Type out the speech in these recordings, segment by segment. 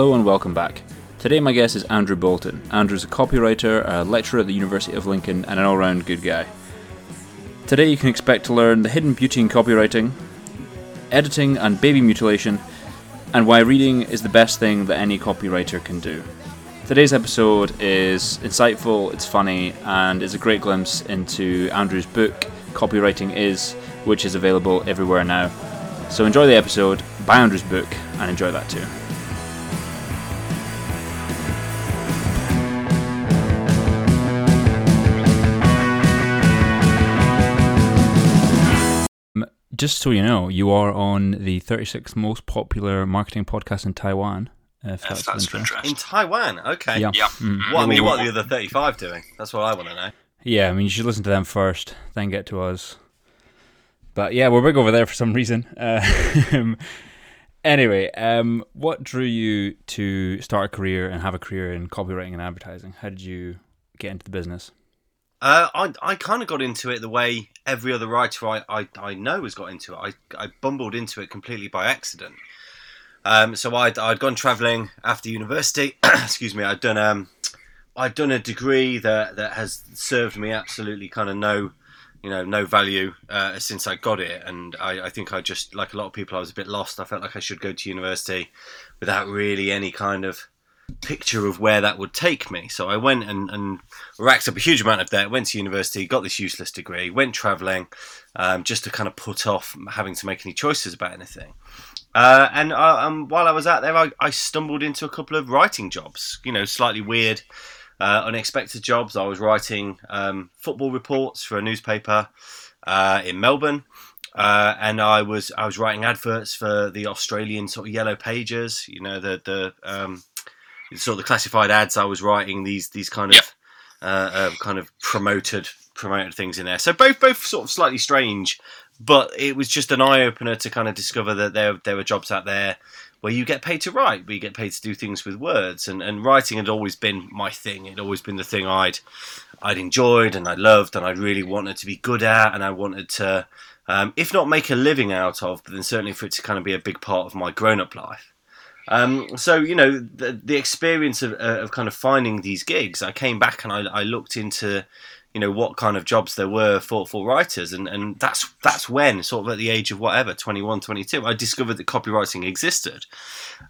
Hello and welcome back. Today my guest is Andrew Bolton. Andrew's a copywriter, a lecturer at the University of Lincoln, and an all round good guy. Today you can expect to learn the hidden beauty in copywriting, editing and baby mutilation, and why reading is the best thing that any copywriter can do. Today's episode is insightful, it's funny, and is a great glimpse into Andrew's book, Copywriting Is, which is available everywhere now. So enjoy the episode, buy Andrew's book, and enjoy that too. Just so you know, you are on the 36th most popular marketing podcast in Taiwan. If Yes, that's, that's of of interest. interest. In Taiwan, okay. Yeah. Yeah. Mm. What, I mean, what are the other 35 doing? That's what I want to know. Yeah, I mean, you should listen to them first, then get to us. But yeah, we're big over there for some reason. Um, anyway, um, what drew you to start a career and have a career in copywriting and advertising? How did you get into the business? Uh, I, I kind of got into it the way every other writer I, I, I know has got into it. I, I bumbled into it completely by accident. Um, so I'd, I'd gone travelling after university. Excuse me. I'd done um, I'd done a degree that, that has served me absolutely kind of no, you know, no value uh, since I got it. And I, I think I just, like a lot of people, I was a bit lost. I felt like I should go to university without really any kind of picture of where that would take me. So I went and, and racked up a huge amount of debt, went to university, got this useless degree, went travelling, um, just to kind of put off having to make any choices about anything. Uh, and uh, um, while I was out there, I, I stumbled into a couple of writing jobs, you know, slightly weird, uh, unexpected jobs. I was writing um, football reports for a newspaper uh, in Melbourne. Uh, and I was I was writing adverts for the Australian sort of yellow pages, you know the the um, sort of the classified ads I was writing these these kind of uh, uh, kind of promoted promoted things in there. So both both sort of slightly strange, but it was just an eye opener to kind of discover that there there were jobs out there where you get paid to write, where you get paid to do things with words, and and writing had always been my thing. It'd always been the thing I'd I'd enjoyed and I loved and I really wanted to be good at, and I wanted to. Um, if not make a living out of, but then certainly for it to kind of be a big part of my grown-up life. Um, so you know the, the experience of, uh, of kind of finding these gigs. I came back and I, I looked into you know what kind of jobs there were for, for writers and, and that's that's when sort of at the age of whatever 21 22 I discovered that copywriting existed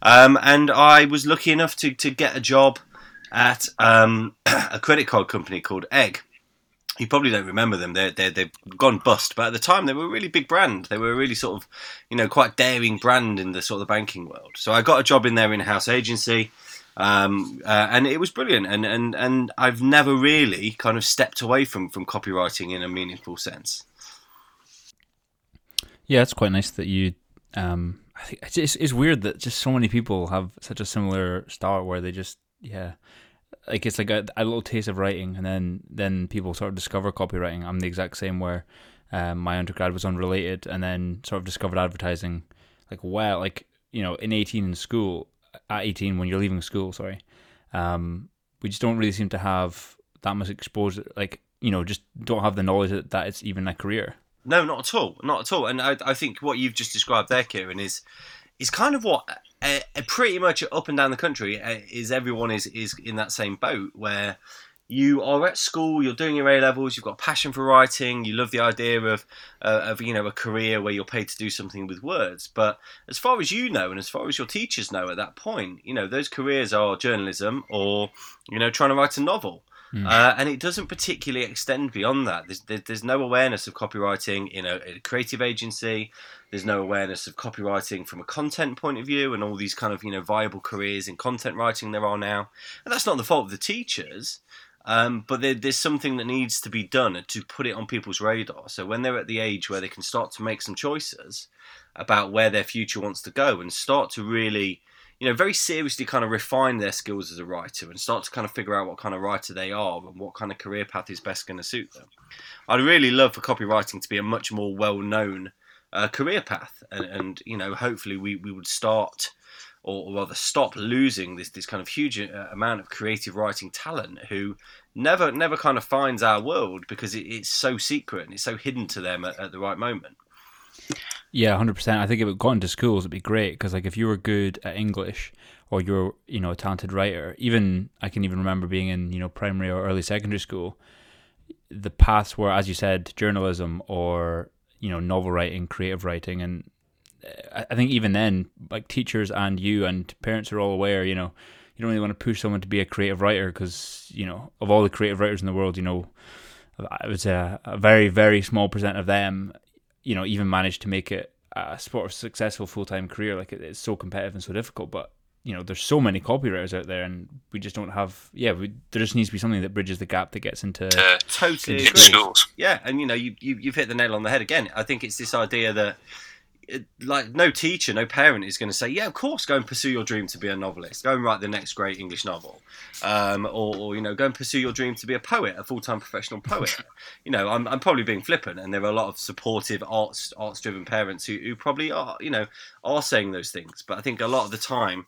um, and I was lucky enough to, to get a job at um, a credit card company called Egg you probably don't remember them. They're, they're, they've gone bust, but at the time they were a really big brand. They were a really sort of, you know, quite daring brand in the sort of the banking world. So I got a job in their in-house agency, um, uh, and it was brilliant. And, and and I've never really kind of stepped away from from copywriting in a meaningful sense. Yeah, it's quite nice that you. Um, I think it's, it's it's weird that just so many people have such a similar start where they just yeah, like it's like a, a little taste of writing, and then then people sort of discover copywriting. I'm the exact same where um, my undergrad was unrelated, and then sort of discovered advertising. Like wow, like you know, in 18 in school, at 18 when you're leaving school, sorry, um, we just don't really seem to have that much exposure. Like you know, just don't have the knowledge that, that it's even a career. No, not at all, not at all. And I, I think what you've just described there, Kieran, is is kind of what uh, uh, pretty much up and down the country uh, is everyone is is in that same boat where you are at school, you're doing your A levels, you've got a passion for writing, you love the idea of uh, of you know a career where you're paid to do something with words. But as far as you know, and as far as your teachers know at that point, you know those careers are journalism or you know trying to write a novel. Uh, and it doesn't particularly extend beyond that. There's, there's no awareness of copywriting in a, a creative agency. There's no awareness of copywriting from a content point of view, and all these kind of you know viable careers in content writing there are now. And that's not the fault of the teachers, um, but there, there's something that needs to be done to put it on people's radar. So when they're at the age where they can start to make some choices about where their future wants to go, and start to really you know, very seriously kind of refine their skills as a writer and start to kind of figure out what kind of writer they are and what kind of career path is best going to suit them. I'd really love for copywriting to be a much more well-known uh, career path, and, and you know, hopefully we, we would start, or, or rather stop losing this this kind of huge uh, amount of creative writing talent who never never kind of finds our world because it, it's so secret and it's so hidden to them at, at the right moment. Yeah, hundred percent. I think if it got into schools, it'd be great because, like, if you were good at English or you're, you know, a talented writer, even I can even remember being in, you know, primary or early secondary school, the paths were, as you said, journalism or you know, novel writing, creative writing, and uh, I think even then, like teachers and you and parents are all aware, you know, you don't really want to push someone to be a creative writer because, you know, of all the creative writers in the world, you know, I would say a, a very, very small percent of them, you know, even manage to make it a sort of successful full time career. Like it, it's so competitive and so difficult, but you know, there's so many copywriters out there, and we just don't have. Yeah, we, there just needs to be something that bridges the gap that gets into uh, totally into schools. Yeah, and you know, you, you you've hit the nail on the head again. I think it's this idea that like no teacher, no parent is going to say, "Yeah, of course, go and pursue your dream to be a novelist. Go and write the next great English novel, um, or, or, you know, go and pursue your dream to be a poet, a full-time professional poet." you know, I'm, I'm probably being flippant, and there are a lot of supportive arts arts-driven parents who, who probably are, you know, are saying those things. But I think a lot of the time,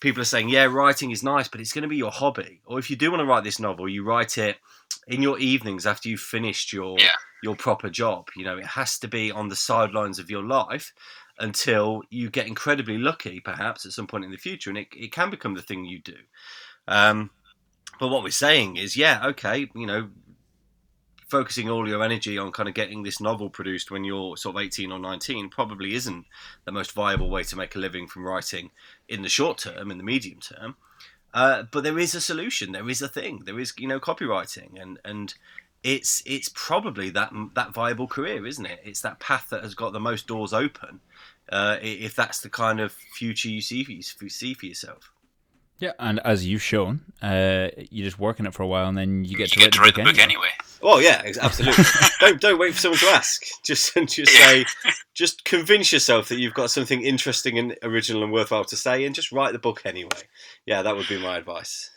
people are saying, "Yeah, writing is nice, but it's going to be your hobby." Or if you do want to write this novel, you write it in your evenings after you've finished your yeah your proper job. You know, it has to be on the sidelines of your life until you get incredibly lucky, perhaps at some point in the future, and it, it can become the thing you do. Um, but what we're saying is, yeah, okay, you know, focusing all your energy on kind of getting this novel produced when you're sort of 18 or 19 probably isn't the most viable way to make a living from writing in the short term, in the medium term. Uh, but there is a solution. There is a thing. There is, you know, copywriting, and and it's it's probably that that viable career, isn't it? It's that path that has got the most doors open. Uh, if that's the kind of future you see for, you, see for yourself. Yeah, and as you've shown, uh, you just work on it for a while, and then you get you to get write the, the book, anyway. anyway. Well, yeah, absolutely. don't don't wait for someone to ask. Just just say, just convince yourself that you've got something interesting and original and worthwhile to say, and just write the book anyway. Yeah, that would be my advice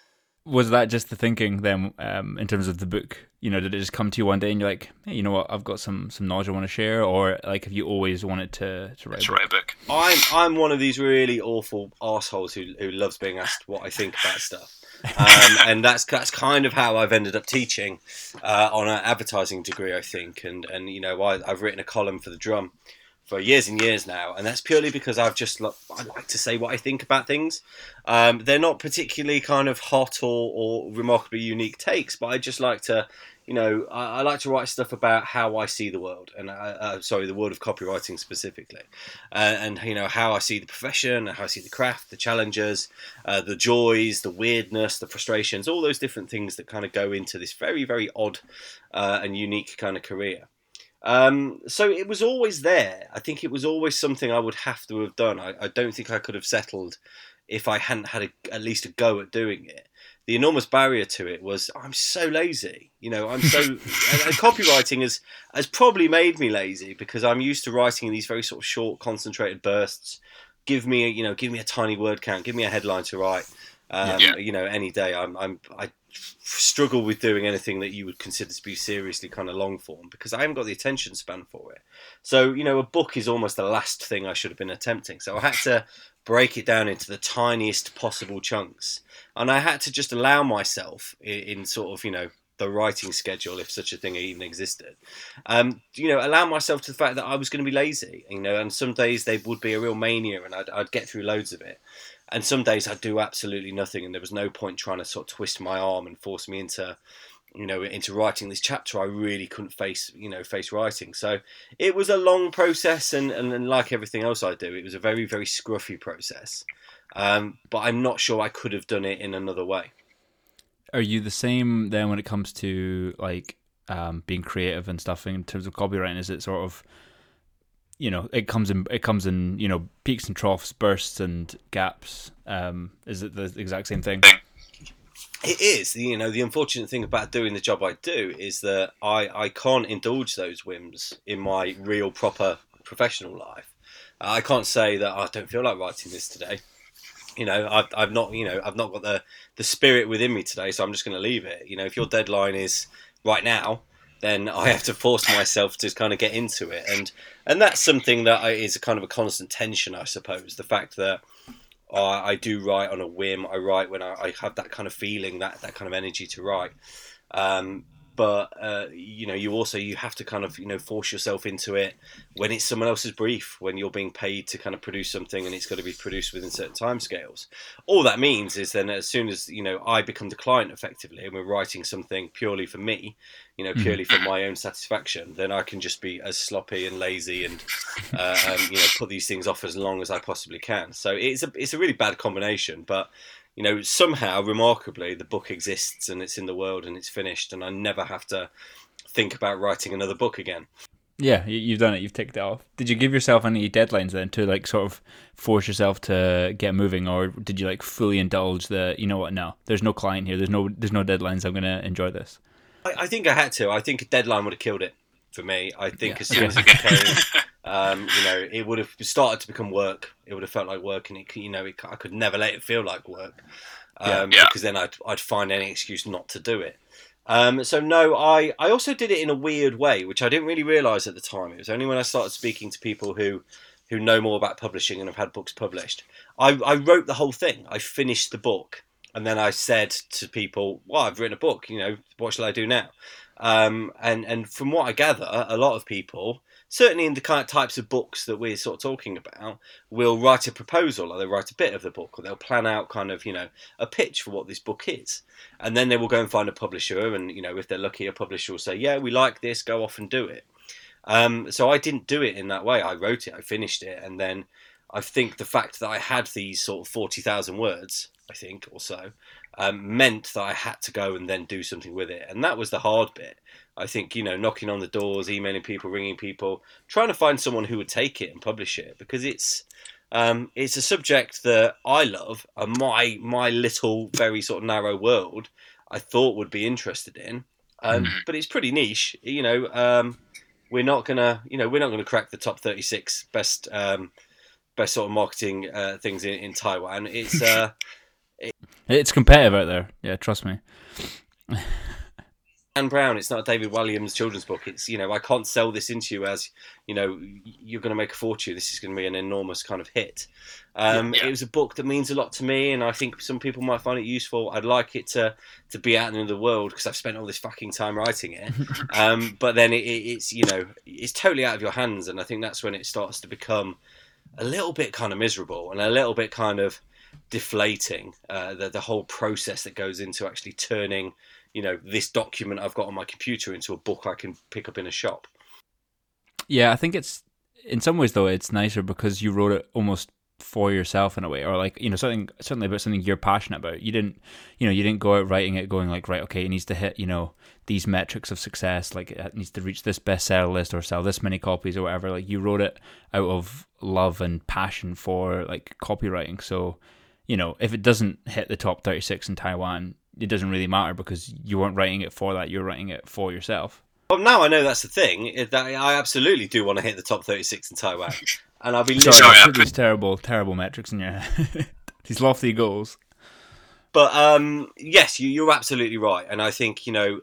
was that just the thinking then um, in terms of the book? You know did it just come to you one day and you're like hey you know what? I've got some some knowledge i want to share or like have you always wanted to, to write, to a write a book. I'm i'm one of these really awful assholes who, who loves being asked what i think about stuff. Um, and that's that's kind of how I've ended up teaching uh, on an advertising degree, I think. And and you know, I, I've written a column for the Drum, for years and years now, and that's purely because I've just I like to say what I think about things. Um, they're not particularly kind of hot or, or remarkably unique takes, but I just like to, you know, I, I like to write stuff about how I see the world, and uh, uh, sorry, the world of copywriting specifically, uh, and you know how I see the profession, how I see the craft, the challenges, uh, the joys, the weirdness, the frustrations, all those different things that kind of go into this very very odd uh, and unique kind of career. Um, so it was always there. I think it was always something I would have to have done. I, I don't think I could have settled if I hadn't had a, at least a go at doing it. The enormous barrier to it was I'm so lazy. You know, I'm so and, and copywriting has has probably made me lazy because I'm used to writing in these very sort of short, concentrated bursts. Give me a you know, give me a tiny word count, give me a headline to write. Um, yeah. You know, any day I'm I'm I struggle with doing anything that you would consider to be seriously kind of long form because I haven't got the attention span for it. So, you know, a book is almost the last thing I should have been attempting. So I had to break it down into the tiniest possible chunks. And I had to just allow myself in, in sort of, you know, the writing schedule, if such a thing even existed. Um, you know, allow myself to the fact that I was going to be lazy, you know, and some days they would be a real mania and I'd, I'd get through loads of it and some days I'd do absolutely nothing, and there was no point trying to sort of twist my arm and force me into, you know, into writing this chapter. I really couldn't face, you know, face writing. So it was a long process, and, and, and like everything else I do, it was a very very scruffy process. Um, but I'm not sure I could have done it in another way. Are you the same then when it comes to like um, being creative and stuff in terms of copywriting? Is it sort of you know it comes in it comes in you know peaks and troughs bursts and gaps. Um is it the exact same thing? It is. You know the unfortunate thing about doing the job i do is that i i can't indulge those whims in my real proper professional life. I can't say that i don't feel like writing this today. You know I've, I've not you know i've not got the the spirit within me today so i'm just going to leave it. You know if your deadline is right now then I have to force myself to kind of get into it, and and that's something that I, is kind of a constant tension, I suppose. The fact that I, I do write on a whim, I write when I, I, have that kind of feeling, that that kind of energy to write. Um, but uh, you know you also you have to kind of you know force yourself into it when it's someone else's brief when you're being paid to kind of produce something and it's got to be produced within certain timescales all that means is then as soon as you know i become the client effectively and we're writing something purely for me you know purely for my own satisfaction then i can just be as sloppy and lazy and uh, um, you know put these things off as long as i possibly can so it's a it's a really bad combination but you know, somehow, remarkably, the book exists and it's in the world and it's finished, and I never have to think about writing another book again. Yeah, you've done it. You've ticked it off. Did you give yourself any deadlines then to like sort of force yourself to get moving, or did you like fully indulge the? You know what? No, there's no client here. There's no there's no deadlines. I'm gonna enjoy this. I, I think I had to. I think a deadline would have killed it for me. I think yeah. as soon as it came, um, you know, it would have started to become work. It would have felt like work, and it, you know, it, I could never let it feel like work, um, yeah. because then I'd I'd find any excuse not to do it. Um, so no, I I also did it in a weird way, which I didn't really realise at the time. It was only when I started speaking to people who who know more about publishing and have had books published. I, I wrote the whole thing. I finished the book, and then I said to people, "Well, I've written a book. You know, what shall I do now?" Um, and and from what I gather, a lot of people, certainly in the kind of types of books that we're sort of talking about, will write a proposal or they'll write a bit of the book or they'll plan out kind of you know a pitch for what this book is, and then they will go and find a publisher and you know if they're lucky, a publisher will say, yeah, we like this, go off and do it. Um, so I didn't do it in that way. I wrote it, I finished it, and then I think the fact that I had these sort of forty thousand words, I think or so, um, meant that I had to go and then do something with it. And that was the hard bit. I think, you know, knocking on the doors, emailing people, ringing people, trying to find someone who would take it and publish it because it's. Um, it's a subject that I love, and my my little very sort of narrow world I thought would be interested in, um, mm-hmm. but it's pretty niche. You know, um, we're not gonna, you know, we're not gonna crack the top thirty six best um, best sort of marketing uh, things in, in Taiwan. It's uh, it's competitive out there. Yeah, trust me. Dan Brown, it's not a David Walliams children's book. It's you know I can't sell this into you as you know you're going to make a fortune. This is going to be an enormous kind of hit. Um, yeah. It was a book that means a lot to me, and I think some people might find it useful. I'd like it to to be out in the world because I've spent all this fucking time writing it. um, but then it, it's you know it's totally out of your hands, and I think that's when it starts to become a little bit kind of miserable and a little bit kind of deflating uh, the, the whole process that goes into actually turning you know this document I've got on my computer into a book I can pick up in a shop. Yeah, I think it's in some ways though it's nicer because you wrote it almost for yourself in a way, or like you know something certainly about something you're passionate about. You didn't, you know, you didn't go out writing it going like right, okay, it needs to hit you know these metrics of success, like it needs to reach this bestseller list or sell this many copies or whatever. Like you wrote it out of love and passion for like copywriting. So you know, if it doesn't hit the top 36 in Taiwan, it doesn't really matter because you weren't writing it for that. You're writing it for yourself. Well, now I know that's the thing. That I absolutely do want to hit the top 36 in Taiwan, and I'll be sorry. Sorry, put these terrible, terrible metrics in your head. these lofty goals. But um, yes, you, you're absolutely right, and I think you know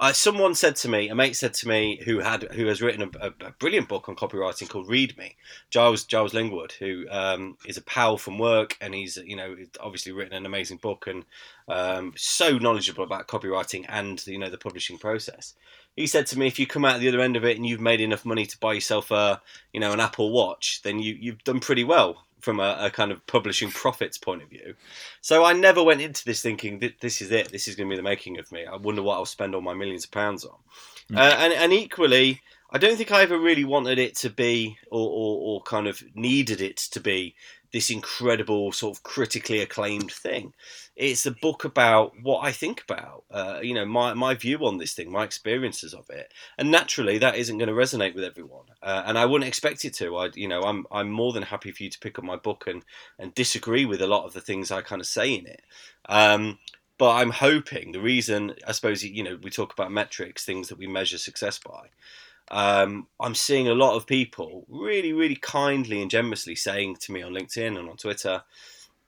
uh, someone said to me, a mate said to me, who had who has written a, a, brilliant book on copywriting called Read Me, Giles Giles Lingwood, who um, is a pal from work, and he's you know obviously written an amazing book and um, so knowledgeable about copywriting and you know the publishing process. He said to me, if you come out the other end of it and you've made enough money to buy yourself a you know an Apple Watch, then you you've done pretty well from a, a, kind of publishing profits point of view. So I never went into this thinking that this is it. This is going to be the making of me. I wonder what I'll spend all my millions of pounds on. Mm. Uh, and, and equally, I don't think I ever really wanted it to be, or, or, or kind of needed it to be, this incredible sort of critically acclaimed thing. It's a book about what I think about, uh, you know, my, my view on this thing, my experiences of it, and naturally that isn't going to resonate with everyone, uh, and I wouldn't expect it to. I, you know, I'm I'm more than happy for you to pick up my book and and disagree with a lot of the things I kind of say in it. Um, but I'm hoping the reason, I suppose, you know, we talk about metrics, things that we measure success by um, I'm seeing a lot of people really, really kindly and generously saying to me on LinkedIn and on Twitter,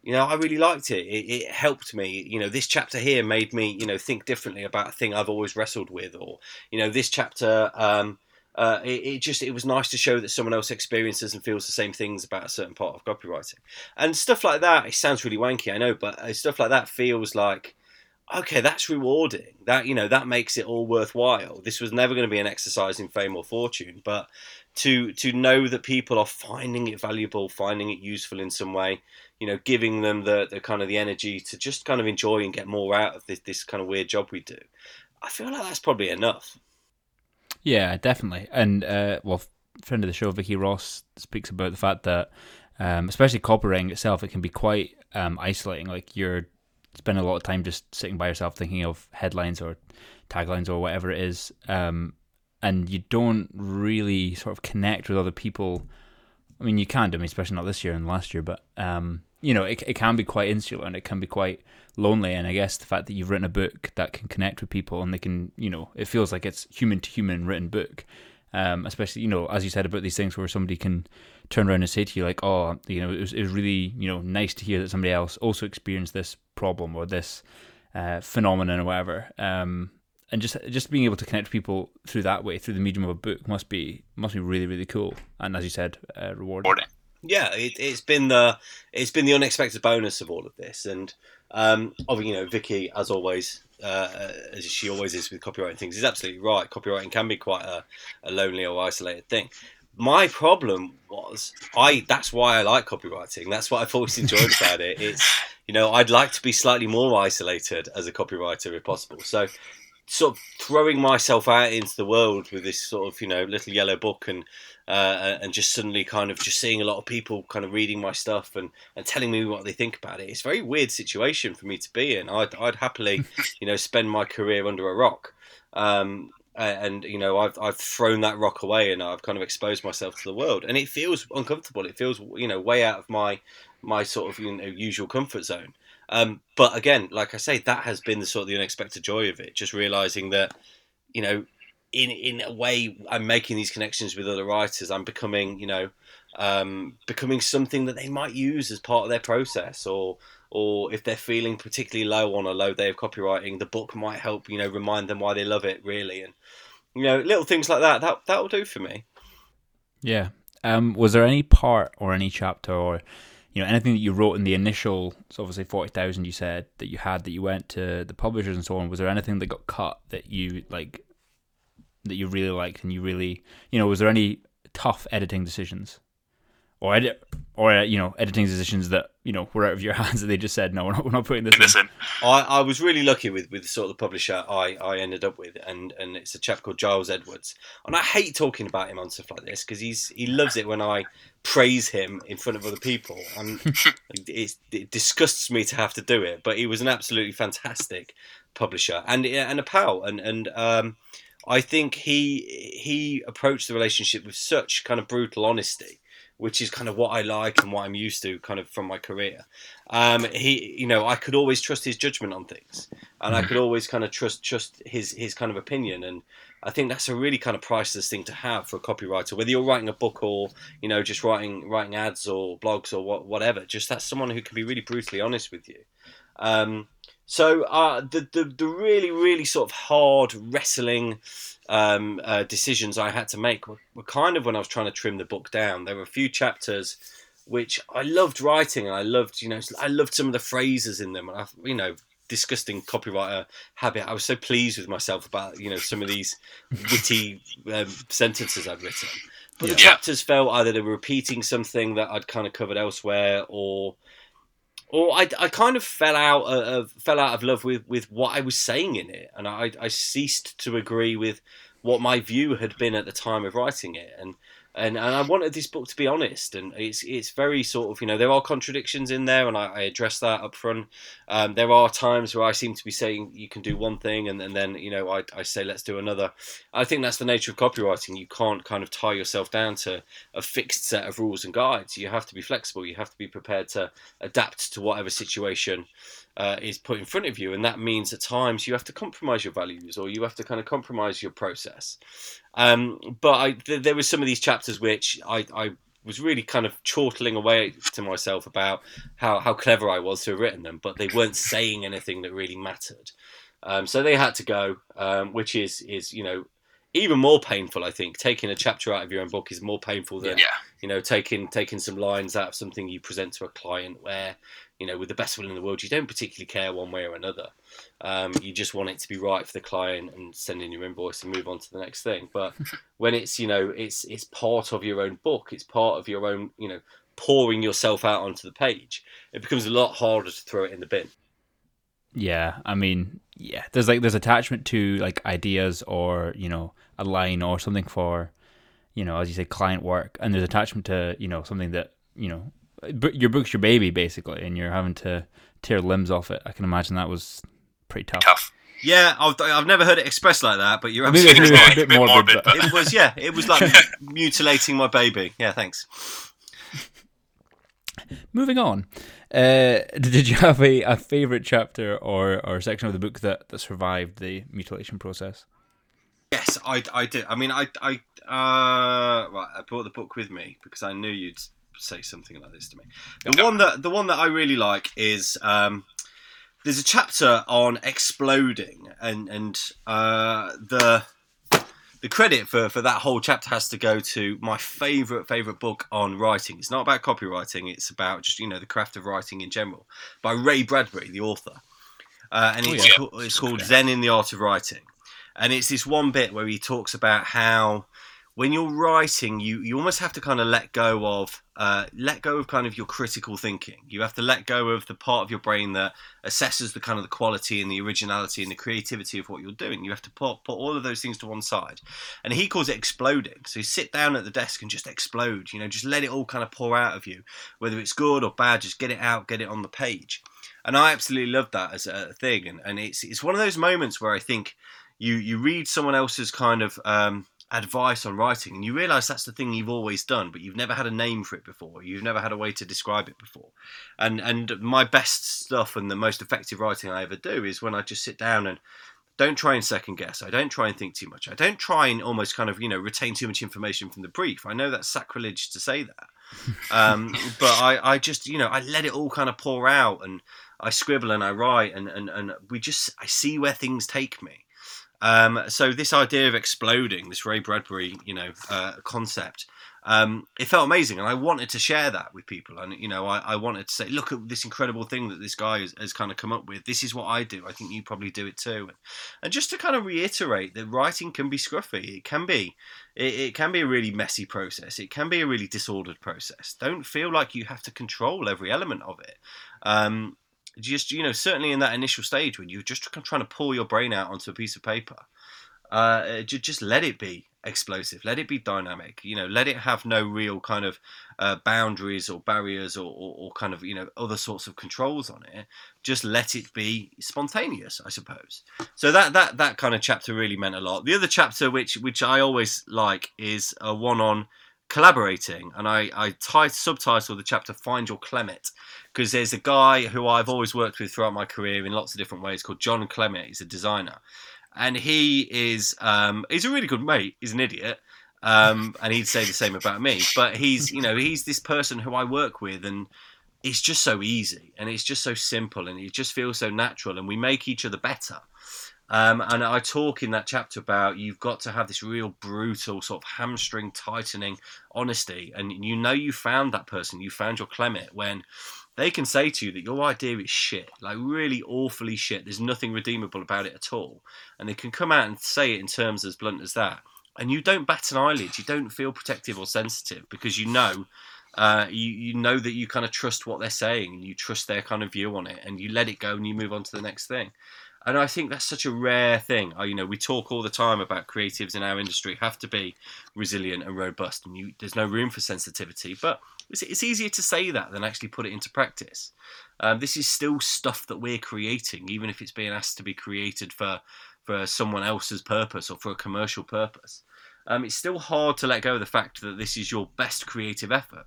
you know, I really liked it. it. It helped me. You know, this chapter here made me, you know, think differently about a thing I've always wrestled with, or you know, this chapter. Um, uh, it, it, just it was nice to show that someone else experiences and feels the same things about a certain part of copywriting and stuff like that. It sounds really wanky, I know, but uh, stuff like that feels like okay, that's rewarding. That you know that makes it all worthwhile. This was never going to be an exercise in fame or fortune, but to to know that people are finding it valuable, finding it useful in some way, you know, giving them the the kind of the energy to just kind of enjoy and get more out of this this kind of weird job we do. I feel like that's probably enough. Yeah, definitely. And uh, well, friend of the show, Vikki Ross, speaks about the fact that, um, especially copywriting itself, it can be quite um, isolating. Like you're spending a lot of time just sitting by yourself thinking of headlines or taglines or whatever it is, um, and you don't really sort of connect with other people. I mean, you can do, I mean, especially not this year and last year, but um, you know, it, it can be quite insular and it can be quite lonely. And I guess the fact that you've written a book that can connect with people and they can, you know, it feels like it's human to human written book. Um, especially, you know, as you said about these things where somebody can turn around and say to you, like, oh, you know, it was, it was really, you know, nice to hear that somebody else also experienced this problem or this uh, phenomenon or whatever. Um, and just just being able to connect people through that way, through the medium of a book, must be must be really really cool. And as you said, uh, rewarding. Yeah, it, has been the it's been the unexpected bonus of all of this, and um, obviously, you know, Vikki, as always, uh, as she always is with copywriting things, is absolutely right. Copywriting can be quite a, a lonely or isolated thing. My problem was I. That's why I like copywriting. That's what I've always enjoyed about it. It's you know I'd like to be slightly more isolated as a copywriter if possible. So sort of throwing myself out into the world with this sort of you know little yellow book and uh, and just suddenly kind of just seeing a lot of people kind of reading my stuff and, and telling me what they think about it. It's a very weird situation for me to be in. I'd, I'd happily you know spend my career under a rock. Um, and you know I've I've thrown that rock away and I've kind of exposed myself to the world and it feels uncomfortable. It feels you know way out of my my sort of you know usual comfort zone. Um, but again, like I say, that has been the sort of the unexpected joy of it. Just realizing that, you know, in in a way, I'm making these connections with other writers. I'm becoming, you know, um, becoming something that they might use as part of their process, or or if they're feeling particularly low on a low day of copywriting, the book might help, you know, remind them why they love it really, and you know, little things like that. That that will do for me. Yeah. Um, was there any part or any chapter or you know anything that you wrote in the initial so obviously 40,000 you said that you had that you went to the publishers and so on was there anything that got cut that you like that you really liked and you really you know was there any tough editing decisions or edit or uh, you know editing decisions that you know were out of your hands that they just said no we're not, we're not putting this, in. in. I, I was really lucky with with sort of the publisher I, I ended up with and and it's a chap called Giles Edwards and I hate talking about him on stuff like this because he's he loves it when I praise him in front of other people and it, it disgusts me to have to do it but he was an absolutely fantastic publisher and and a pal and and um I think he he approached the relationship with such kind of brutal honesty which is kind of what I like and what I'm used to kind of from my career. Um, he, you know, I could always trust his judgment on things, and I mm-hmm. could always kind of trust trust his his kind of opinion. And I think that's a really kind of priceless thing to have for a copywriter, whether you're writing a book or you know just writing writing ads or blogs or what, whatever. Just that's someone who can be really brutally honest with you. Um, so uh, the, the the really really sort of hard wrestling um, uh, decisions I had to make were, were, kind of when I was trying to trim the book down. There were a few chapters which I loved writing, and I loved, you know, I loved some of the phrases in them, and I, you know, disgusting copywriter habit. I was so pleased with myself about, you know, some of these witty um, sentences I'd written. But yeah. the chapters felt either they were repeating something that I'd kind of covered elsewhere, or or I, I kind of fell out of fell out of love with, with what I was saying in it, and I, I ceased to agree with what my view had been at the time of writing it, and and and I wanted this book to be honest, and it's it's very sort of you know there are contradictions in there, and I, I address that up front. Um, there are times where I seem to be saying you can do one thing, and, and then you know I, I say let's do another. I think that's the nature of copywriting. You can't kind of tie yourself down to a fixed set of rules and guides. You have to be flexible. You have to be prepared to adapt to whatever situation uh, is put in front of you, and that means at times you have to compromise your values or you have to kind of compromise your process. Um, but I, th- there were some of these chapters which I, I was really kind of chortling away to myself about how, how clever I was to have written them, but they weren't saying anything that really mattered. Um, so they had to go, um, which is is you know even more painful. I think taking a chapter out of your own book is more painful than yeah. you know taking taking some lines out of something you present to a client where you know, with the best will in the world, you don't particularly care one way or another. Um, you just want it to be right for the client and send in your invoice and move on to the next thing. But when it's you know it's it's part of your own book, it's part of your own you know pouring yourself out onto the page, it becomes a lot harder to throw it in the bin. Yeah, I mean, yeah, there's like there's attachment to like ideas or you know a line or something for you know as you say client work, and there's attachment to you know something that you know your book's your baby basically, and you're having to tear limbs off it. I can imagine that was pretty tough. Tough. Yeah, I've, I've never heard it expressed like that, but you're absolutely maybe, right. a bit morbid. But... It was, yeah, it was like mutilating my baby. Yeah, thanks. Moving on, uh, did you have a, a favorite chapter or, or section of the book that, that survived the mutilation process? Yes, I, I did. I mean, I, I, uh, right, I brought the book with me because I knew you'd say something like this to me. The one that the one that I really like is um, there's a chapter on exploding, and and uh, the the credit for, for that whole chapter has to go to my favorite favorite book on writing. It's not about copywriting; it's about just you know the craft of writing in general by Ray Bradbury, the author, uh, and it's, oh, yeah. it's called Zen in the Art of Writing. And it's this one bit where he talks about how when you're writing, you you almost have to kind of let go of uh, let go of kind of your critical thinking. You have to let go of the part of your brain that assesses the kind of the quality and the originality and the creativity of what you're doing. You have to put put all of those things to one side. And he calls it exploding. So you sit down at the desk and just explode. You know, just let it all kind of pour out of you, whether it's good or bad. Just get it out, get it on the page. And I absolutely love that as a thing. And and it's it's one of those moments where I think you you read someone else's kind of um, advice on writing and you realize that's the thing you've always done but you've never had a name for it before. You've never had a way to describe it before. And and my best stuff and the most effective writing i ever do is when i just sit down and don't try and second guess. I don't try and think too much. I don't try and almost kind of you know retain too much information from the brief. I know that's sacrilege to say that. Um, but I, I just you know i let it all kind of pour out and i scribble and i write and, and and we just i see where things take me um, so this idea of exploding, this Ray Bradbury, you know, uh, concept, um, it felt amazing, and I wanted to share that with people. And you know, I, I, wanted to say, look at this incredible thing that this guy has, has, kind of come up with. This is what I do. I think you probably do it too. And, and just to kind of reiterate that writing can be scruffy. It can be, it, it can be a really messy process. It can be a really disordered process. Don't feel like you have to control every element of it. Um, just you know certainly in that initial stage when you're just trying to pull your brain out onto a piece of paper uh, just let it be explosive let it be dynamic you know let it have no real kind of uh, boundaries or barriers or, or, or, kind of you know other sorts of controls on it. Just let it be spontaneous i suppose. So that that that kind of chapter really meant a lot. The other chapter which which i always like is a one on collaborating and i i type subtitle the chapter find your clement because there's a guy who I've always worked with throughout my career in lots of different ways called John Clement. He's a designer, and he is um, he's a really good mate. He's an idiot, um, and he'd say the same about me. But he's you know he's this person who I work with, and it's just so easy, and it's just so simple, and it just feels so natural, and we make each other better. Um, and I talk in that chapter about you've got to have this real brutal sort of hamstring tightening honesty, and you know you found that person, you found your Clement when they can say to you that your idea is shit, like really awfully shit. There's nothing redeemable about it at all. And they can come out and say it in terms as blunt as that. And you don't bat an eyelid. You don't feel protective or sensitive because you know, uh, you, you know that you kind of trust what they're saying and you trust their kind of view on it and you let it go and you move on to the next thing. And I think that's such a rare thing. You know, we talk all the time about creatives in our industry have to be resilient and robust, and you, there's no room for sensitivity. But it's, it's easier to say that than actually put it into practice. Um, this is still stuff that we're creating, even if it's being asked to be created for for someone else's purpose or for a commercial purpose. Um, it's still hard to let go of the fact that this is your best creative effort.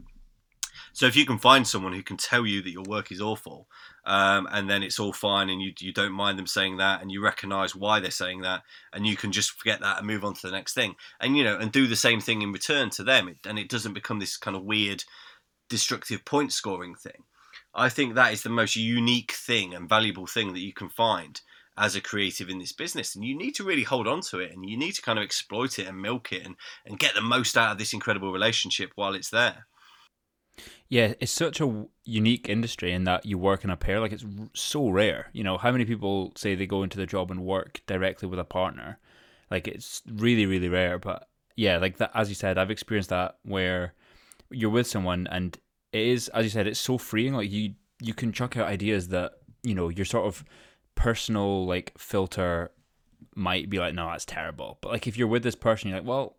So if you can find someone who can tell you that your work is awful, um, and then it's all fine, and you you don't mind them saying that, and you recognise why they're saying that, and you can just forget that and move on to the next thing, and you know, and do the same thing in return to them, and it doesn't become this kind of weird, destructive point scoring thing. I think that is the most unique thing and valuable thing that you can find as a creative in this business. And you need to really hold on to it and you need to kind of exploit it and milk it and, and get the most out of this incredible relationship while it's there yeah, it's such a unique industry in that you work in a pair. Like it's so rare. You know, how many people say they go into the job and work directly with a partner? Like it's really, really rare. But yeah, like that, as you said, I've experienced that where you're with someone and it is, as you said, it's so freeing. Like you, you can chuck out ideas that you know your sort of personal like filter might be like, no, that's terrible. But like if you're with this person, you're like, well,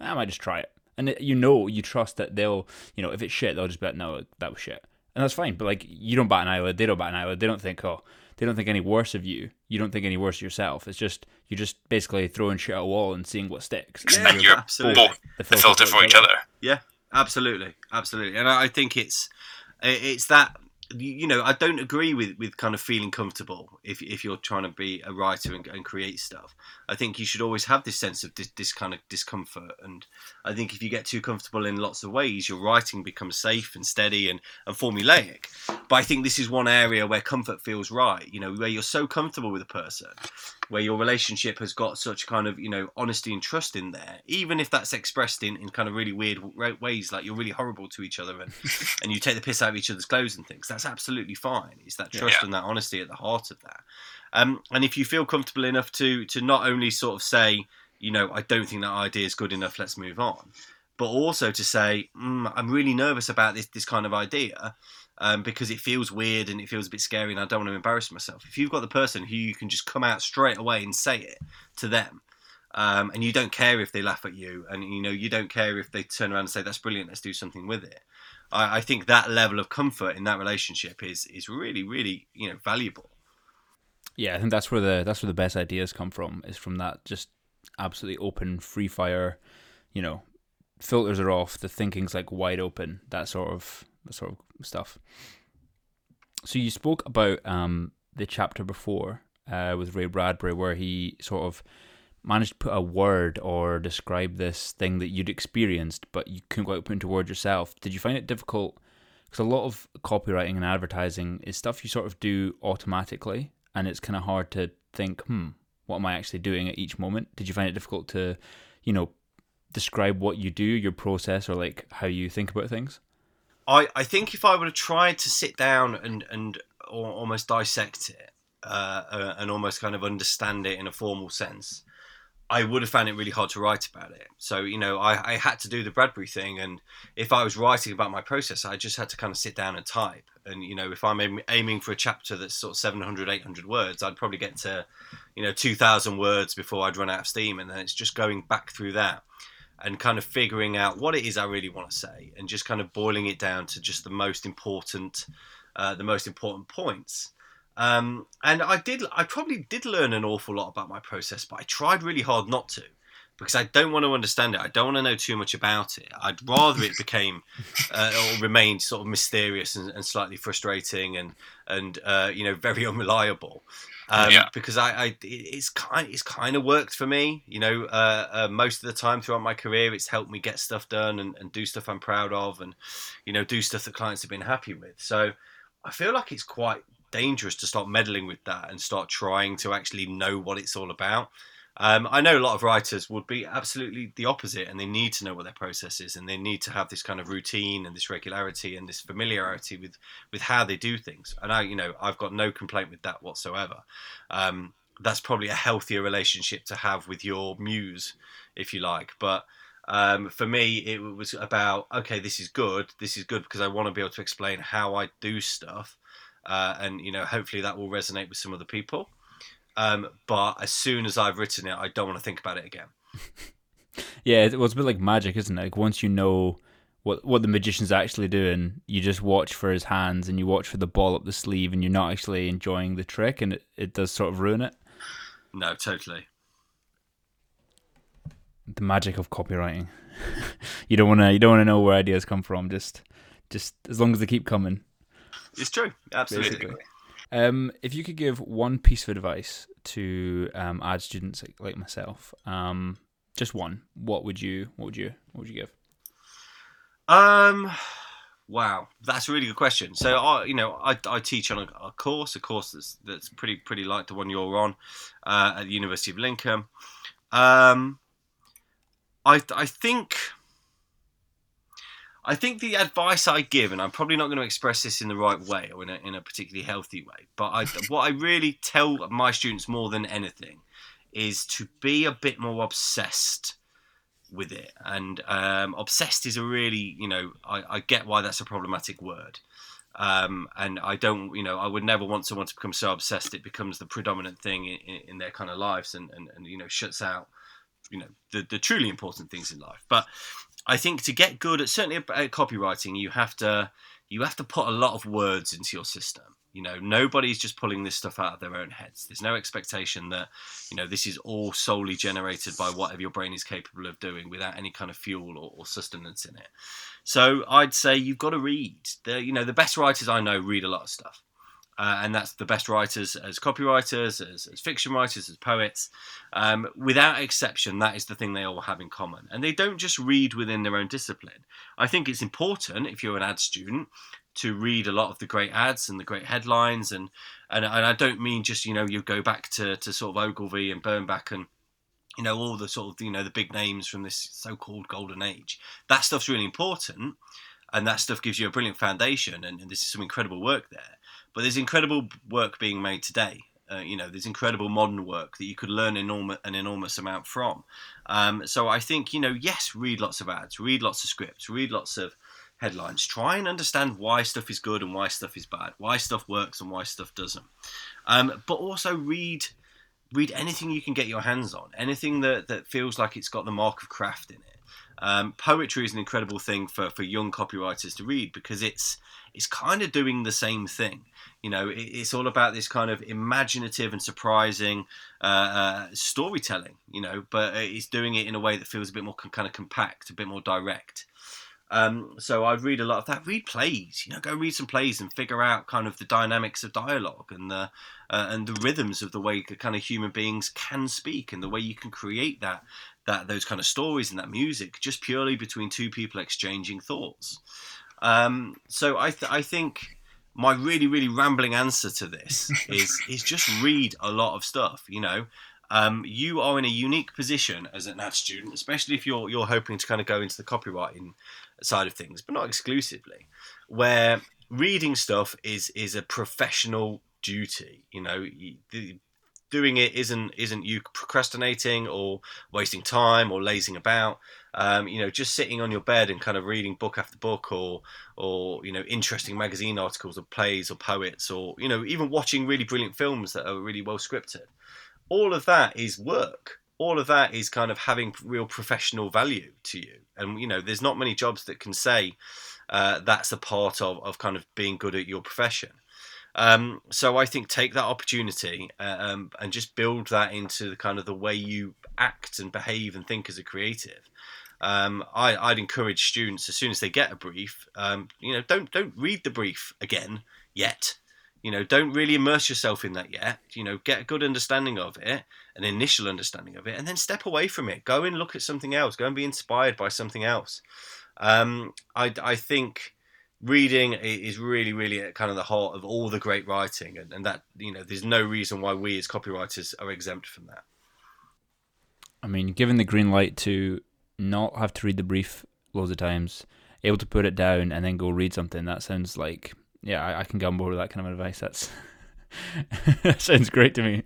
I might just try it and you know you trust that they'll you know if it's shit they'll just be like no that was shit and that's fine but like you don't bat an eyelid they don't bat an eyelid they don't think oh they don't think any worse of you you don't think any worse of yourself it's just you're just basically throwing shit at a wall and seeing what sticks yeah, and you're absolutely. both the filter, the filter for each other. other yeah absolutely absolutely and i think it's it's that you know, I don't agree with, with kind of feeling comfortable if, if you're trying to be a writer and, and create stuff. I think you should always have this sense of this, this, kind of discomfort. And I think if you get too comfortable in lots of ways, your writing becomes safe and steady and, and formulaic. But I think this is one area where comfort feels right, you know, where you're so comfortable with a person where your relationship has got such kind of you know honesty and trust in there even if that's expressed in, in kind of really weird ways like you're really horrible to each other and and you take the piss out of each other's clothes and things that's absolutely fine it's that trust yeah. and that honesty at the heart of that um, and if you feel comfortable enough to to not only sort of say you know i don't think that idea is good enough let's move on but also to say mm, i'm really nervous about this this kind of idea um, because it feels weird and it feels a bit scary and I don't want to embarrass myself. If you've got the person who you can just come out straight away and say it to them, um, and you don't care if they laugh at you, and you know you don't care if they turn around and say that's brilliant, let's do something with it. I, I think that level of comfort in that relationship is is really really you know valuable. Yeah, I think that's where the that's where the best ideas come from is from that just absolutely open free fire, you know, filters are off, the thinking's like wide open, that sort of that sort of stuff. So you spoke about um, the chapter before uh, with Ray Bradbury, where he sort of managed to put a word or describe this thing that you'd experienced, but you couldn't quite put into words yourself. Did you find it difficult? Because a lot of copywriting and advertising is stuff you sort of do automatically, and it's kind of hard to think, hmm, what am I actually doing at each moment? Did you find it difficult to, you know, describe what you do, your process, or like how you think about things? I, I think if I would have tried to sit down and and almost dissect it uh, uh, and almost kind of understand it in a formal sense, I would have found it really hard to write about it. So, you know, I, I had to do the Bradbury thing. And if I was writing about my process, I just had to kind of sit down and type. And, you know, if I'm aiming for a chapter that's sort of 700, 800 words, I'd probably get to, you know, 2,000 words before I'd run out of steam. And then it's just going back through that and kind of figuring out what it is I really want to say, and just kind of boiling it down to just the most important, uh, the most important points. Um, and I did, I probably did learn an awful lot about my process, but I tried really hard not to because I don't want to understand it. I don't want to know too much about it. I'd rather it became uh, or remained sort of mysterious and, and slightly frustrating and and uh, you know very unreliable um, yeah. because I, I, it's kind it's kind of worked for me. You know, uh, uh, most of the time throughout my career, it's helped me get stuff done and, and do stuff I'm proud of, and you know, do stuff that clients have been happy with. So I feel like it's quite dangerous to start meddling with that and start trying to actually know what it's all about. Um, I know a lot of writers would be absolutely the opposite, and they need to know what their process is, and they need to have this kind of routine and this regularity and this familiarity with with how they do things. And I, you know, I've got no complaint with that whatsoever. Um, that's probably a healthier relationship to have with your muse, if you like. But um, for me, it was about okay, this is good. This is good because I want to be able to explain how I do stuff, uh, and you know, hopefully that will resonate with some other people. Um, but as soon as I've written it, I don't want to think about it again. yeah, it was a bit like magic, isn't it? Like once you know what what the magician's actually doing, you just watch for his hands and you watch for the ball up the sleeve, and you're not actually enjoying the trick, and it, it does sort of ruin it. No, totally. The magic of copywriting. you don't want to you don't want to know where ideas come from. Just just as long as they keep coming. It's true, absolutely. Basically. Um, if you could give one piece of advice to um, ad students like, like myself, um, just one, what would you what would you what would you give? Um, wow, that's a really good question. So I, you know, I, I teach on a, a, course, a course that's that's pretty pretty like the one you're on uh, at the University of Lincoln. Um, I I think I think the advice I give, and I'm probably not going to express this in the right way or in a, in a particularly healthy way, but I, what I really tell my students more than anything is to be a bit more obsessed with it. And um, obsessed is a really, you know, I, I get why that's a problematic word. Um, and I don't, you know, I would never want someone to become so obsessed it becomes the predominant thing in, in their kind of lives and, and, and, you know, shuts out, you know, the, the truly important things in life. But I think to get good at certainly at copywriting, you have to you have to put a lot of words into your system. You know, nobody's just pulling this stuff out of their own heads. There's no expectation that, you know, this is all solely generated by whatever your brain is capable of doing without any kind of fuel or, or sustenance in it. So I'd say you've got to read. The, you know, the best writers I know read a lot of stuff. Uh, and that's the best writers as copywriters, as, as fiction writers, as poets. Um, without exception, that is the thing they all have in common. And they don't just read within their own discipline. I think it's important if you're an ad student to read a lot of the great ads and the great headlines and and, and I don't mean just you know you go back to, to sort of Ogilvy and Bernbach and you know all the sort of you know the big names from this so-called golden age that stuff's really important and that stuff gives you a brilliant foundation and, and this is some incredible work there but there's incredible work being made today uh, you know, there's incredible modern work that you could learn enormous, an enormous amount from. Um, so I think, you know, yes, read lots of ads, read lots of scripts, read lots of headlines. Try and understand why stuff is good and why stuff is bad, why stuff works and why stuff doesn't. Um, but also read read anything you can get your hands on, anything that, that feels like it's got the mark of craft in it. Um, poetry is an incredible thing for, for young copywriters to read because it's it's kind of doing the same thing. You know, it, it's all about this kind of imaginative and surprising uh, uh, storytelling. You know, but it's doing it in a way that feels a bit more kind of compact, a bit more direct. Um, so I'd read a lot of that. Read plays, you know, go read some plays and figure out kind of the dynamics of dialogue and the uh, and the rhythms of the way the kind of human beings can speak and the way you can create that that those kind of stories and that music just purely between two people exchanging thoughts. Um, so I th- I think my really really rambling answer to this is is just read a lot of stuff. You know, um, you are in a unique position as an ad student, especially if you're you're hoping to kind of go into the copywriting side of things, but not exclusively, where reading stuff is is a professional duty. You know, doing it isn't isn't you procrastinating or wasting time or lazing about. Um, you know, just sitting on your bed and kind of reading book after book, or or you know, interesting magazine articles or plays or poets, or you know, even watching really brilliant films that are really well scripted. All of that is work all of that is kind of having real professional value to you. And you know, there's not many jobs that can say uh, that's a part of, of kind of being good at your profession. Um, so I think take that opportunity uh, um, and just build that into the kind of the way you act and behave and think as a creative. Um, I, would encourage students as soon as they get a brief, um, you know, don't don't read the brief again yet you know don't really immerse yourself in that yet you know get a good understanding of it an initial understanding of it and then step away from it go and look at something else go and be inspired by something else um, I, I think reading is really really at kind of the heart of all the great writing and, and that you know there's no reason why we as copywriters are exempt from that i mean given the green light to not have to read the brief loads of times able to put it down and then go read something that sounds like yeah, I, I can board with that kind of advice. That's that sounds great to me.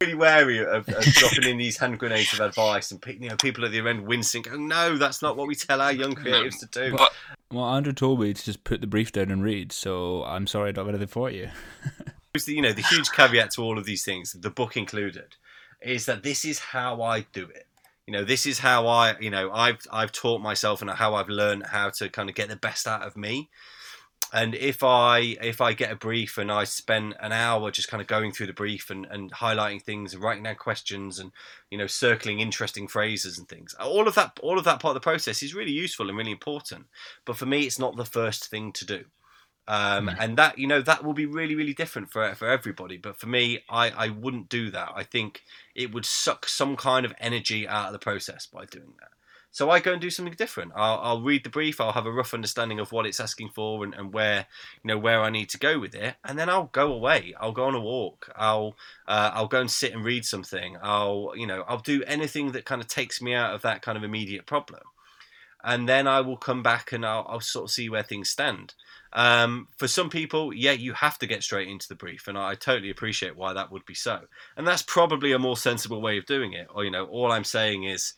Really wary of, of dropping in these hand grenades of advice, and you know, people at the end wincing, going, "No, that's not what we tell our young creatives to do." But, well, Andrew told me to just put the brief down and read, so I'm sorry I don't have anything for you. you know, the huge caveat to all of these things, the book included, is that this is how I do it you know this is how i you know i've i've taught myself and how i've learned how to kind of get the best out of me and if I if I get a brief and I spend an hour just kind of going through the brief and, and highlighting things and writing down questions and you know circling interesting phrases and things, all of that all of that part of the process is really useful and really important. But for me, it's not the first thing to do. Um. And that you know that will be really really different for for everybody. But for me, I I wouldn't do that. I think it would suck some kind of energy out of the process by doing that. So I go and do something different. I'll, I'll, read the brief. I'll have a rough understanding of what it's asking for and, and, where you know where I need to go with it, and then I'll go away. I'll go on a walk. I'll uh, I'll go and sit and read something. I'll you know I'll do anything that kind of takes me out of that kind of immediate problem. and then I will come back and I'll, I'll sort of see where things stand. Um, for some people, yeah, you have to get straight into the brief, and I totally appreciate why that would be so. And that's probably a more sensible way of doing it. Or you know, all I'm saying is,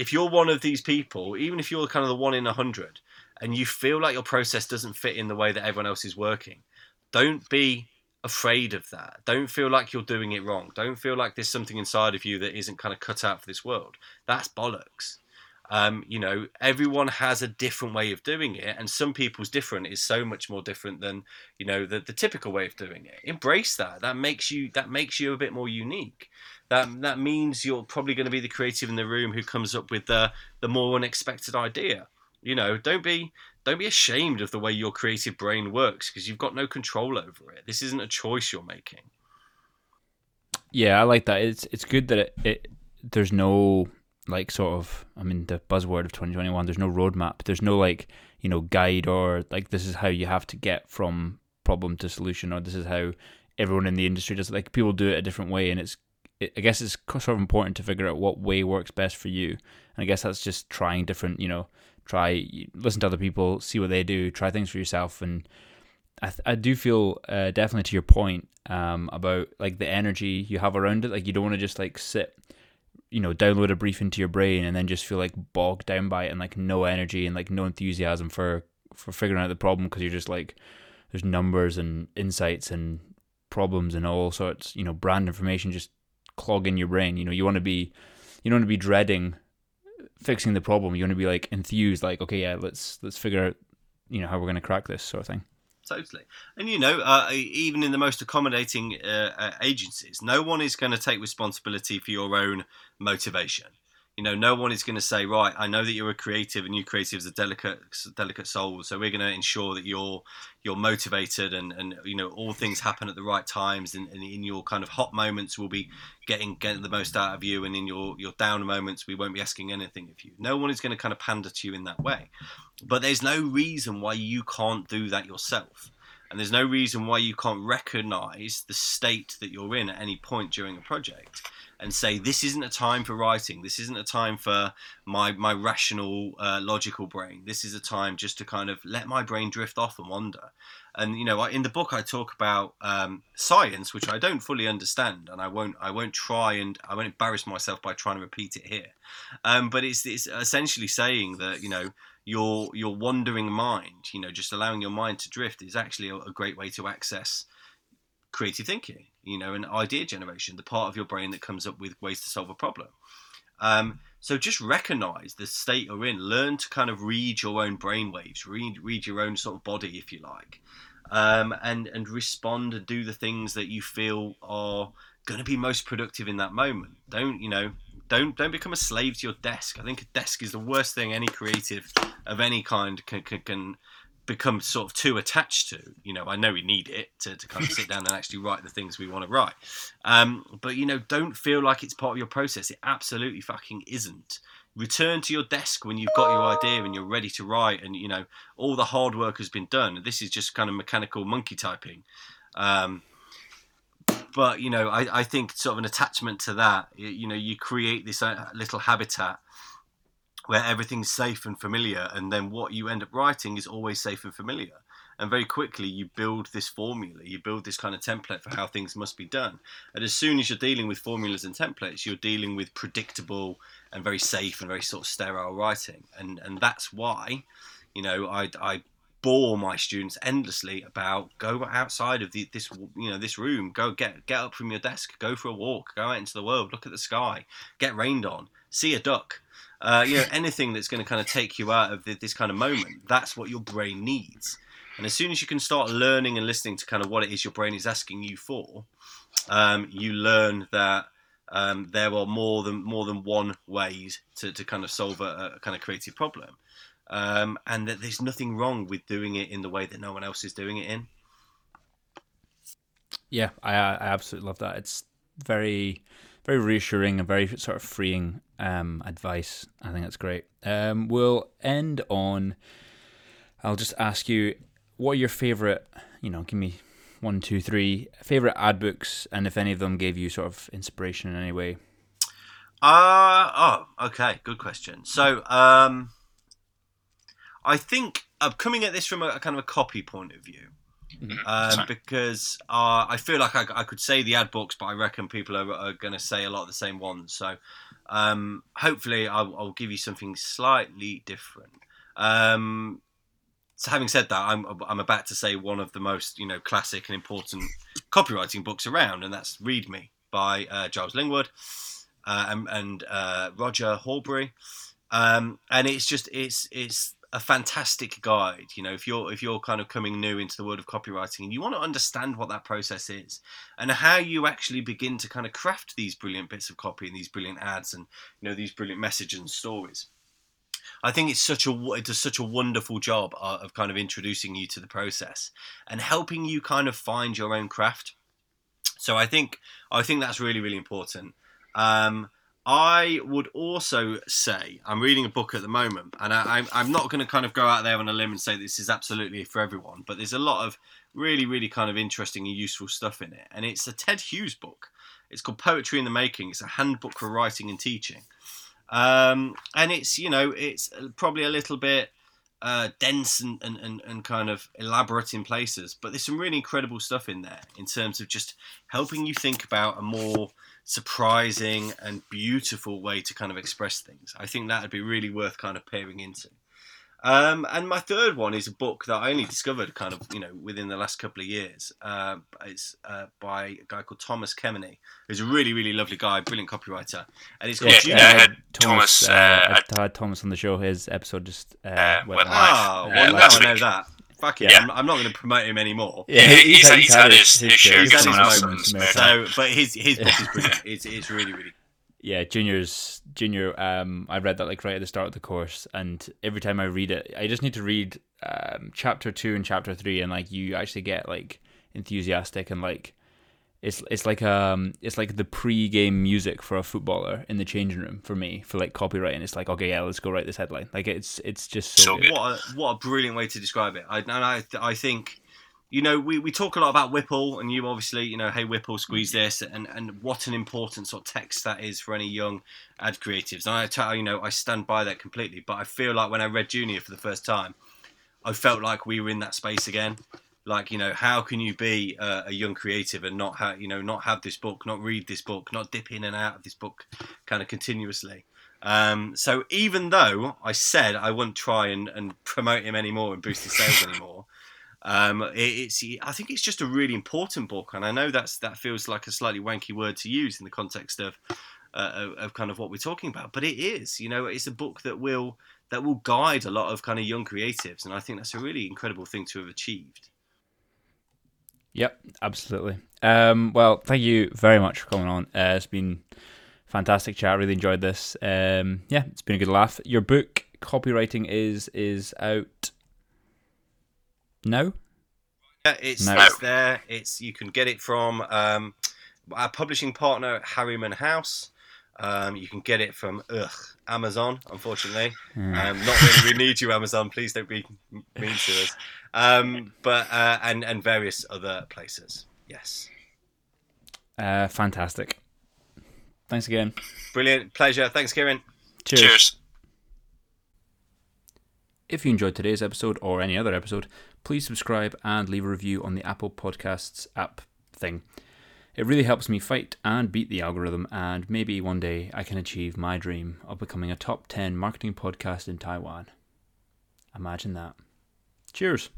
if you're one of these people, even if you're kind of the one in a hundred, and you feel like your process doesn't fit in the way that everyone else is working, don't be afraid of that. Don't feel like you're doing it wrong. Don't feel like there's something inside of you that isn't kind of cut out for this world. That's bollocks. Um, you know, everyone has a different way of doing it, and some people's different is so much more different than you know the, the typical way of doing it. Embrace that. That makes you that makes you a bit more unique. That that means you're probably going to be the creative in the room who comes up with the the more unexpected idea. You know, don't be don't be ashamed of the way your creative brain works because you've got no control over it. This isn't a choice you're making. Yeah, I like that. It's it's good that it, it there's no like sort of I mean the buzzword of 2021 there's no roadmap there's no like you know guide or like this is how you have to get from problem to solution or this is how everyone in the industry does like people do it a different way and it's it, I guess it's sort of important to figure out what way works best for you. And I guess that's just trying different you know try listen to other people see what they do try things for yourself. And I, th- I do feel uh, definitely to your point um, about like the energy you have around it. Like you don't want to just like sit you know download a brief into your brain and then just feel like bogged down by it and like no energy and like no enthusiasm for for figuring out the problem because you're just like there's numbers and insights and problems and all sorts you know brand information just clogging your brain you know you want to be you don't want to be dreading fixing the problem you want to be like enthused like okay yeah let's let's figure out you know how we're going to crack this sort of thing totally. And you know, uh, even in the most accommodating uh, uh, agencies, no one is going to take responsibility for your own motivation. You know, no one is going to say, right, I know that you're a creative, and you creatives are delicate, delicate souls, so we're going to ensure that you're you're motivated, and and you know, all things happen at the right times, and, and in your kind of hot moments, we'll be getting getting the most out of you, and in your your down moments, we won't be asking anything of you. No one is going to kind of pander to you in that way, but there's no reason why you can't do that yourself. And there's no reason why you can't recognize the state that you're in at any point during a project and say this isn't a time for writing. This isn't a time for my my rational uh, logical brain. This is a time just to kind of let my brain drift off and wander. And you know in the book i talk about um, science which i don't fully understand and i won't i won't try and i won't embarrass myself by trying to repeat it here. Um, but it's, it's essentially saying that you know your your wandering mind you know just allowing your mind to drift is actually a, a great way to access creative thinking, you know, and idea generation, the part of your brain that comes up with ways to solve a problem. Um, so just recognize the state you're in. Learn to kind of read your own brain waves, read read your own sort of body, if you like, um, and and respond and do the things that you feel are going to be most productive in that moment. Don't you know? Don't don't become a slave to your desk. I think a desk is the worst thing any creative of any kind can can, can become sort of too attached to. You know, I know we need it to, to kind of sit down and actually write the things we want to write. Um, but, you know, don't feel like it's part of your process. It absolutely fucking isn't. Return to your desk when you've got your idea and you're ready to write and, you know, all the hard work has been done. This is just kind of mechanical monkey typing. Um, but, you know, I, I think sort of an attachment to that, you know, you create this uh, little habitat where everything's safe and familiar, and then what you end up writing is always safe and familiar. And very quickly, you build this formula, you build this kind of template for how things must be done. And as soon as you're dealing with formulas and templates, you're dealing with predictable and very safe and very sort of sterile writing. And and that's why, you know, I, I bore my students endlessly about go outside of the, this you know this room go get get up from your desk go for a walk go out into the world look at the sky get rained on see a duck uh, you know, anything that's going to kind of take you out of this kind of moment. That's what your brain needs. And as soon as you can start learning and listening to kind of what it is your brain is asking you for, um, you learn that um, there are more than more than one ways to, to kind of solve a, a kind of creative problem, um, and that there's nothing wrong with doing it in the way that no one else is doing it in. Yeah, I, I absolutely love that. It's very very reassuring and very sort of freeing um, advice. I think that's great. Um, we'll end on. I'll just ask you, what are your favorite? You know, give me one, two, three favorite ad books, and if any of them gave you sort of inspiration in any way. Uh oh, okay, good question. So, um, I think I'm coming at this from a, a kind of a copy point of view. Mm-hmm. Um, because uh, I feel like I, I, could say the ad books, but I reckon people are, are going to say a lot of the same ones. So um, hopefully, I'll, I'll, give you something slightly different. Um, so having said that, I'm I'm about to say one of the most you know classic and important copywriting books around, and that's Read Me by uh, Gyles Lingwood uh, and, and uh, Roger Horberry. Um, and it's just it's it's a fantastic guide. You know, if you're if you're kind of coming new into the world of copywriting and you want to understand what that process is and how you actually begin to kind of craft these brilliant bits of copy and these brilliant ads and you know these brilliant messages and stories. I think it's such a it does such a wonderful job uh, of kind of introducing you to the process and helping you kind of find your own craft. So I think I think that's really really important. Um, I would also say I'm reading a book at the moment, and I, am not going to kind of go out there on a limb and say this is absolutely for everyone, but there's a lot of really, really kind of interesting and useful stuff in it. And it's a Ted Hughes book. It's called Poetry in the Making. It's a handbook for writing and teaching, um, and it's you know it's probably a little bit uh, dense and, and, and, and kind of elaborate in places, but there's some really incredible stuff in there in terms of just helping you think about a more surprising and beautiful way to kind of express things. I think that would be really worth kind of peering into. Um, and my third one is a book that I only discovered kind of, you know, within the last couple of years. Uh, it's uh, by a guy called Thomas Kemeny, who's a really, really lovely guy, brilliant copywriter. And it's called yeah, yeah, I had Thomas. Uh, uh I had Thomas on the show. His episode just uh, uh went live. Oh, well, now I know that. Fuck it, yeah. I'm, I'm, not going to promote him anymore. Yeah, he's, he's, had, he's had his, his, his show. He's someone else So, but his his book is brilliant. It's, it's really, really yeah, juniors, junior. Um, I read that like right at the start of the course, and every time I read it, I just need to read um, chapter two and chapter three, and like you actually get like enthusiastic and like it's it's like um it's like the pre-game music for a footballer in the changing room for me for like copywriting. It's like okay, yeah, let's go write this headline. Like it's it's just so, so good. What a, what a brilliant way to describe it. I and I I think you know, we, we talk a lot about Whipple, and you obviously, you know, hey, Whipple, squeeze this, and, and what an important sort of text that is for any young ad creatives. And I tell you know, I stand by that completely. But I feel like when I read Junior for the first time, I felt like we were in that space again. Like, you know, how can you be a, a young creative and not have, you know, not have this book, not read this book, not dip in and out of this book kind of continuously? Um, so even though I said I wouldn't try and, and promote him anymore and boost his sales anymore, um, it, it's I think it's just a really important book, and I know that's that feels like a slightly wanky word to use in the context of, uh, of, kind of what we're talking about, but it is. You know, it's a book that will that will guide a lot of kind of young creatives, and I think that's a really incredible thing to have achieved. Yep, absolutely. Um, well, thank you very much for coming on. Uh, it's been fantastic chat. Really enjoyed this. Um, yeah, it's been a good laugh. Your book, copywriting, is is out no. Yeah, it's, no. it's there. It's you can get it from um, our publishing partner Harriman House. Um, you can get it from ugh, Amazon, unfortunately. Mm. Um, not really, we need you, Amazon. Please don't be mean to us. Um, but uh, and and various other places. Yes. Uh, fantastic. Thanks again. Brilliant pleasure. Thanks, Kieran. Cheers. Cheers. If you enjoyed today's episode or any other episode, please subscribe and leave a review on the Apple Podcasts app thing. It really helps me fight and beat the algorithm, and maybe one day I can achieve my dream of becoming a top 10 marketing podcast in Taiwan. Imagine that. Cheers.